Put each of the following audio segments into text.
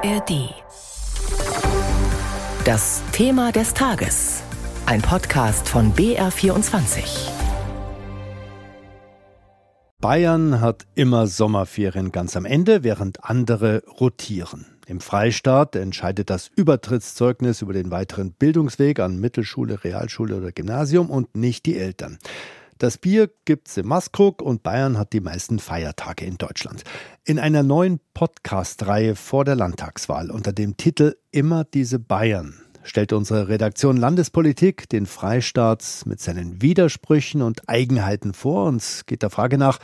ARD. Das Thema des Tages. Ein Podcast von BR24. Bayern hat immer Sommerferien ganz am Ende, während andere rotieren. Im Freistaat entscheidet das Übertrittszeugnis über den weiteren Bildungsweg an Mittelschule, Realschule oder Gymnasium und nicht die Eltern. Das Bier gibt's im Maskrug und Bayern hat die meisten Feiertage in Deutschland. In einer neuen Podcast-Reihe vor der Landtagswahl unter dem Titel Immer diese Bayern stellt unsere Redaktion Landespolitik den Freistaat mit seinen Widersprüchen und Eigenheiten vor und geht der Frage nach,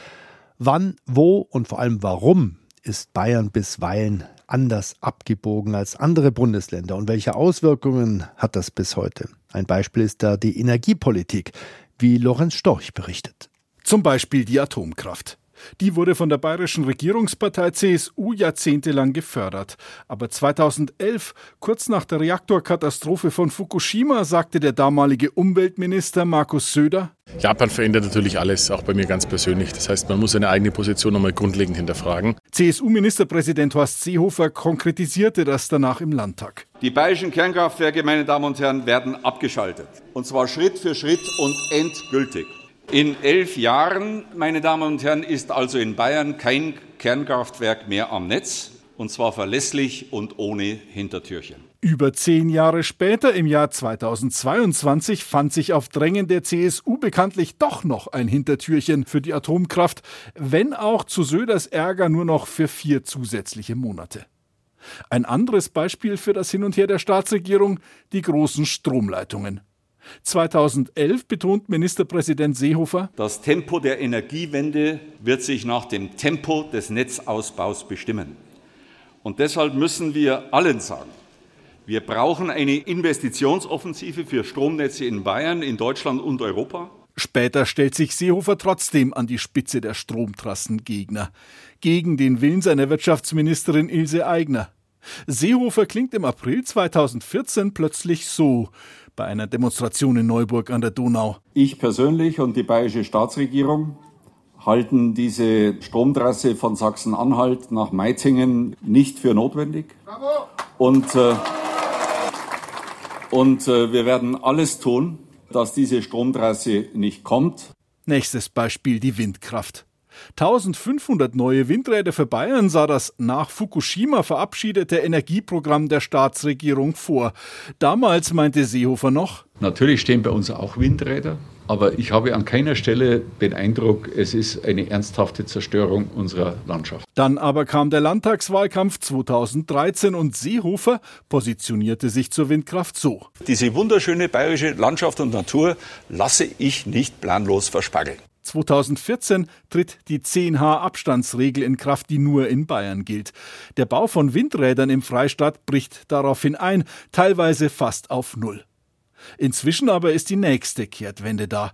wann, wo und vor allem warum ist Bayern bisweilen anders abgebogen als andere Bundesländer und welche Auswirkungen hat das bis heute? Ein Beispiel ist da die Energiepolitik wie Lorenz Storch berichtet. Zum Beispiel die Atomkraft. Die wurde von der bayerischen Regierungspartei CSU jahrzehntelang gefördert. Aber 2011, kurz nach der Reaktorkatastrophe von Fukushima, sagte der damalige Umweltminister Markus Söder, Japan verändert natürlich alles, auch bei mir ganz persönlich. Das heißt, man muss seine eigene Position nochmal grundlegend hinterfragen. CSU-Ministerpräsident Horst Seehofer konkretisierte das danach im Landtag. Die bayerischen Kernkraftwerke, meine Damen und Herren, werden abgeschaltet. Und zwar Schritt für Schritt und endgültig. In elf Jahren, meine Damen und Herren, ist also in Bayern kein Kernkraftwerk mehr am Netz, und zwar verlässlich und ohne Hintertürchen. Über zehn Jahre später, im Jahr 2022, fand sich auf Drängen der CSU bekanntlich doch noch ein Hintertürchen für die Atomkraft, wenn auch zu Söders Ärger nur noch für vier zusätzliche Monate. Ein anderes Beispiel für das Hin und Her der Staatsregierung, die großen Stromleitungen. 2011 betont Ministerpräsident Seehofer, das Tempo der Energiewende wird sich nach dem Tempo des Netzausbaus bestimmen. Und deshalb müssen wir allen sagen, wir brauchen eine Investitionsoffensive für Stromnetze in Bayern, in Deutschland und Europa. Später stellt sich Seehofer trotzdem an die Spitze der Stromtrassengegner, gegen den Willen seiner Wirtschaftsministerin Ilse Aigner. Seehofer klingt im April 2014 plötzlich so bei einer Demonstration in Neuburg an der Donau. Ich persönlich und die bayerische Staatsregierung halten diese Stromtrasse von Sachsen-Anhalt nach Meizingen nicht für notwendig. Bravo. Und, äh, und äh, wir werden alles tun, dass diese Stromtrasse nicht kommt. Nächstes Beispiel die Windkraft. 1500 neue Windräder für Bayern sah das nach Fukushima verabschiedete Energieprogramm der Staatsregierung vor. Damals meinte Seehofer noch, Natürlich stehen bei uns auch Windräder, aber ich habe an keiner Stelle den Eindruck, es ist eine ernsthafte Zerstörung unserer Landschaft. Dann aber kam der Landtagswahlkampf 2013 und Seehofer positionierte sich zur Windkraft so. Diese wunderschöne bayerische Landschaft und Natur lasse ich nicht planlos verspageln. 2014 tritt die 10H Abstandsregel in Kraft, die nur in Bayern gilt. Der Bau von Windrädern im Freistaat bricht daraufhin ein, teilweise fast auf Null. Inzwischen aber ist die nächste Kehrtwende da.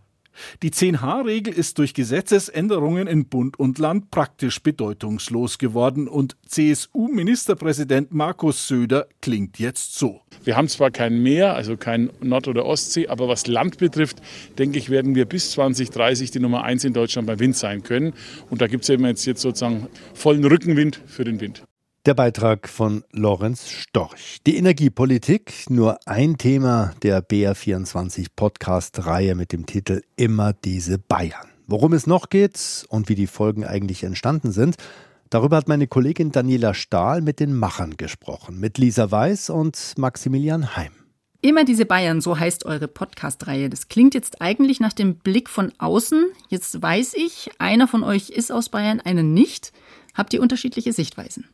Die 10H-Regel ist durch Gesetzesänderungen in Bund und Land praktisch bedeutungslos geworden und CSU-Ministerpräsident Markus Söder klingt jetzt so. Wir haben zwar kein Meer, also kein Nord- oder Ostsee, aber was Land betrifft, denke ich, werden wir bis 2030 die Nummer eins in Deutschland beim Wind sein können. Und da gibt es eben jetzt sozusagen vollen Rückenwind für den Wind. Der Beitrag von Lorenz Storch. Die Energiepolitik, nur ein Thema der BR24 Podcast-Reihe mit dem Titel Immer diese Bayern. Worum es noch geht und wie die Folgen eigentlich entstanden sind, darüber hat meine Kollegin Daniela Stahl mit den Machern gesprochen, mit Lisa Weiß und Maximilian Heim. Immer diese Bayern, so heißt eure Podcast-Reihe. Das klingt jetzt eigentlich nach dem Blick von außen. Jetzt weiß ich, einer von euch ist aus Bayern, einer nicht. Habt ihr unterschiedliche Sichtweisen?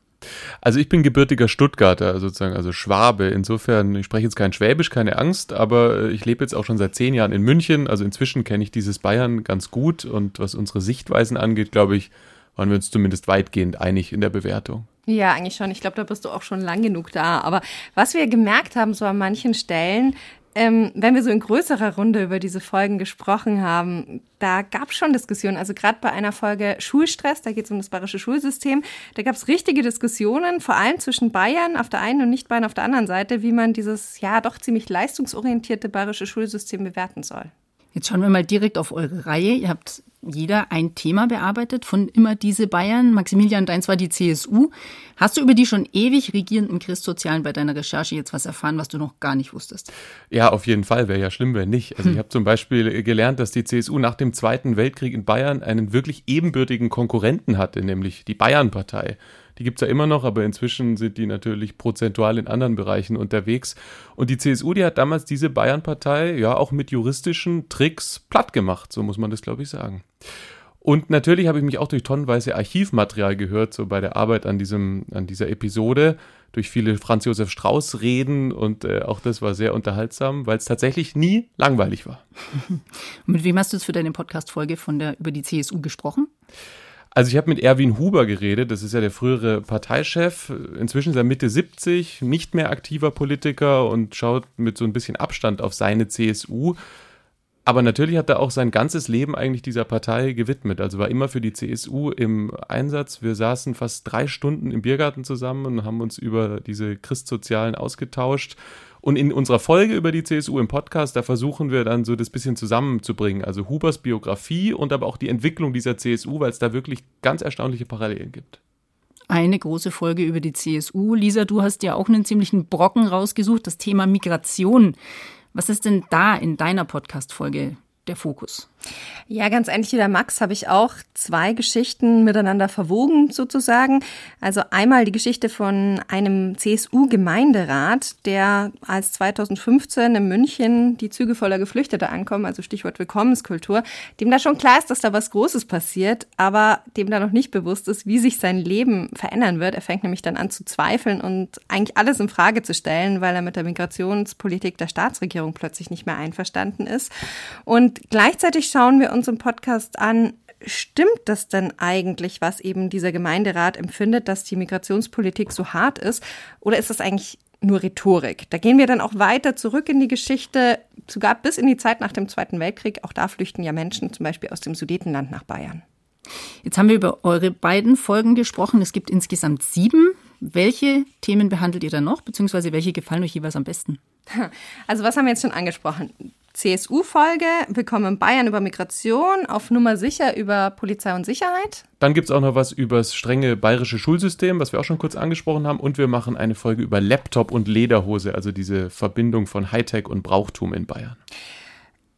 Also ich bin gebürtiger Stuttgarter, sozusagen, also Schwabe. Insofern, ich spreche jetzt kein Schwäbisch, keine Angst, aber ich lebe jetzt auch schon seit zehn Jahren in München. Also inzwischen kenne ich dieses Bayern ganz gut und was unsere Sichtweisen angeht, glaube ich, waren wir uns zumindest weitgehend einig in der Bewertung. Ja, eigentlich schon. Ich glaube, da bist du auch schon lang genug da. Aber was wir gemerkt haben, so an manchen Stellen, ähm, wenn wir so in größerer Runde über diese Folgen gesprochen haben, da gab es schon Diskussionen. Also gerade bei einer Folge Schulstress, da geht es um das bayerische Schulsystem, da gab es richtige Diskussionen, vor allem zwischen Bayern auf der einen und Nicht-Bayern auf der anderen Seite, wie man dieses ja doch ziemlich leistungsorientierte bayerische Schulsystem bewerten soll. Jetzt schauen wir mal direkt auf eure Reihe. Ihr habt jeder ein Thema bearbeitet von immer diese Bayern. Maximilian, deins war die CSU. Hast du über die schon ewig regierenden Christsozialen bei deiner Recherche jetzt was erfahren, was du noch gar nicht wusstest? Ja, auf jeden Fall. Wäre ja schlimm, wenn nicht. Also hm. ich habe zum Beispiel gelernt, dass die CSU nach dem Zweiten Weltkrieg in Bayern einen wirklich ebenbürtigen Konkurrenten hatte, nämlich die Bayernpartei. Die gibt es ja immer noch, aber inzwischen sind die natürlich prozentual in anderen Bereichen unterwegs. Und die CSU, die hat damals diese Bayernpartei ja auch mit juristischen Tricks platt gemacht, so muss man das, glaube ich, sagen. Und natürlich habe ich mich auch durch tonnenweise Archivmaterial gehört, so bei der Arbeit an, diesem, an dieser Episode, durch viele Franz Josef Strauß Reden und äh, auch das war sehr unterhaltsam, weil es tatsächlich nie langweilig war. mit wem hast du jetzt für deine Podcast-Folge von der, über die CSU gesprochen? Also ich habe mit Erwin Huber geredet, das ist ja der frühere Parteichef, inzwischen ist er Mitte 70, nicht mehr aktiver Politiker und schaut mit so ein bisschen Abstand auf seine CSU. Aber natürlich hat er auch sein ganzes Leben eigentlich dieser Partei gewidmet. Also war immer für die CSU im Einsatz. Wir saßen fast drei Stunden im Biergarten zusammen und haben uns über diese Christsozialen ausgetauscht. Und in unserer Folge über die CSU im Podcast, da versuchen wir dann so das bisschen zusammenzubringen. Also Hubers Biografie und aber auch die Entwicklung dieser CSU, weil es da wirklich ganz erstaunliche Parallelen gibt. Eine große Folge über die CSU. Lisa, du hast ja auch einen ziemlichen Brocken rausgesucht, das Thema Migration. Was ist denn da in deiner Podcast-Folge der Fokus? Ja, ganz ähnlich wie der Max habe ich auch zwei Geschichten miteinander verwogen sozusagen. Also einmal die Geschichte von einem CSU-Gemeinderat, der als 2015 in München die Züge voller Geflüchteter ankommen, also Stichwort Willkommenskultur, dem da schon klar ist, dass da was Großes passiert, aber dem da noch nicht bewusst ist, wie sich sein Leben verändern wird. Er fängt nämlich dann an zu zweifeln und eigentlich alles in Frage zu stellen, weil er mit der Migrationspolitik der Staatsregierung plötzlich nicht mehr einverstanden ist. Und gleichzeitig schauen wir uns im Podcast an, stimmt das denn eigentlich, was eben dieser Gemeinderat empfindet, dass die Migrationspolitik so hart ist? Oder ist das eigentlich nur Rhetorik? Da gehen wir dann auch weiter zurück in die Geschichte, sogar bis in die Zeit nach dem Zweiten Weltkrieg. Auch da flüchten ja Menschen zum Beispiel aus dem Sudetenland nach Bayern. Jetzt haben wir über eure beiden Folgen gesprochen. Es gibt insgesamt sieben. Welche Themen behandelt ihr da noch, beziehungsweise welche gefallen euch jeweils am besten? Also was haben wir jetzt schon angesprochen? CSU-Folge. Willkommen Bayern über Migration, auf Nummer sicher über Polizei und Sicherheit. Dann gibt es auch noch was über das strenge bayerische Schulsystem, was wir auch schon kurz angesprochen haben. Und wir machen eine Folge über Laptop und Lederhose, also diese Verbindung von Hightech und Brauchtum in Bayern.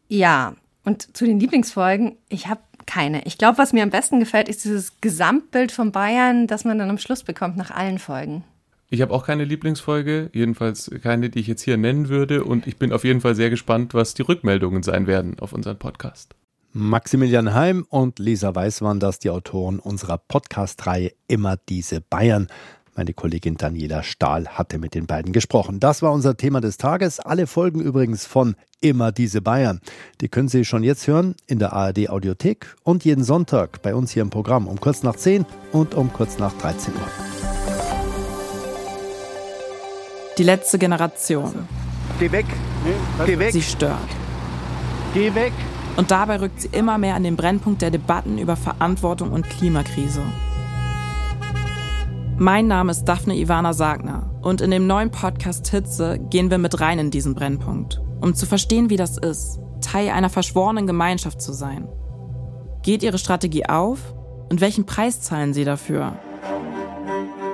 Ja, und zu den Lieblingsfolgen, ich habe keine. Ich glaube, was mir am besten gefällt, ist dieses Gesamtbild von Bayern, das man dann am Schluss bekommt nach allen Folgen. Ich habe auch keine Lieblingsfolge, jedenfalls keine, die ich jetzt hier nennen würde. Und ich bin auf jeden Fall sehr gespannt, was die Rückmeldungen sein werden auf unseren Podcast. Maximilian Heim und Lisa Weiß waren das, die Autoren unserer Podcast-Reihe Immer diese Bayern. Meine Kollegin Daniela Stahl hatte mit den beiden gesprochen. Das war unser Thema des Tages. Alle Folgen übrigens von Immer diese Bayern. Die können Sie schon jetzt hören in der ARD Audiothek und jeden Sonntag bei uns hier im Programm um kurz nach 10 und um kurz nach 13 Uhr. Die letzte Generation. Geh weg. Geh weg. Sie stört. Geh weg. Und dabei rückt sie immer mehr an den Brennpunkt der Debatten über Verantwortung und Klimakrise. Mein Name ist Daphne Ivana Sagner und in dem neuen Podcast Hitze gehen wir mit rein in diesen Brennpunkt, um zu verstehen, wie das ist, Teil einer verschworenen Gemeinschaft zu sein. Geht ihre Strategie auf und welchen Preis zahlen sie dafür?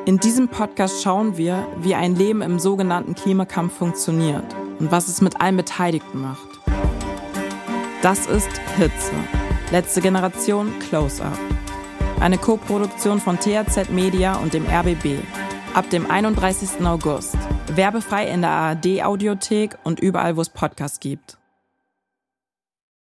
In diesem Podcast schauen wir, wie ein Leben im sogenannten Klimakampf funktioniert und was es mit allen Beteiligten macht. Das ist Hitze. Letzte Generation Close-Up. Eine Co-Produktion von THZ Media und dem RBB. Ab dem 31. August. Werbefrei in der ARD Audiothek und überall, wo es Podcasts gibt.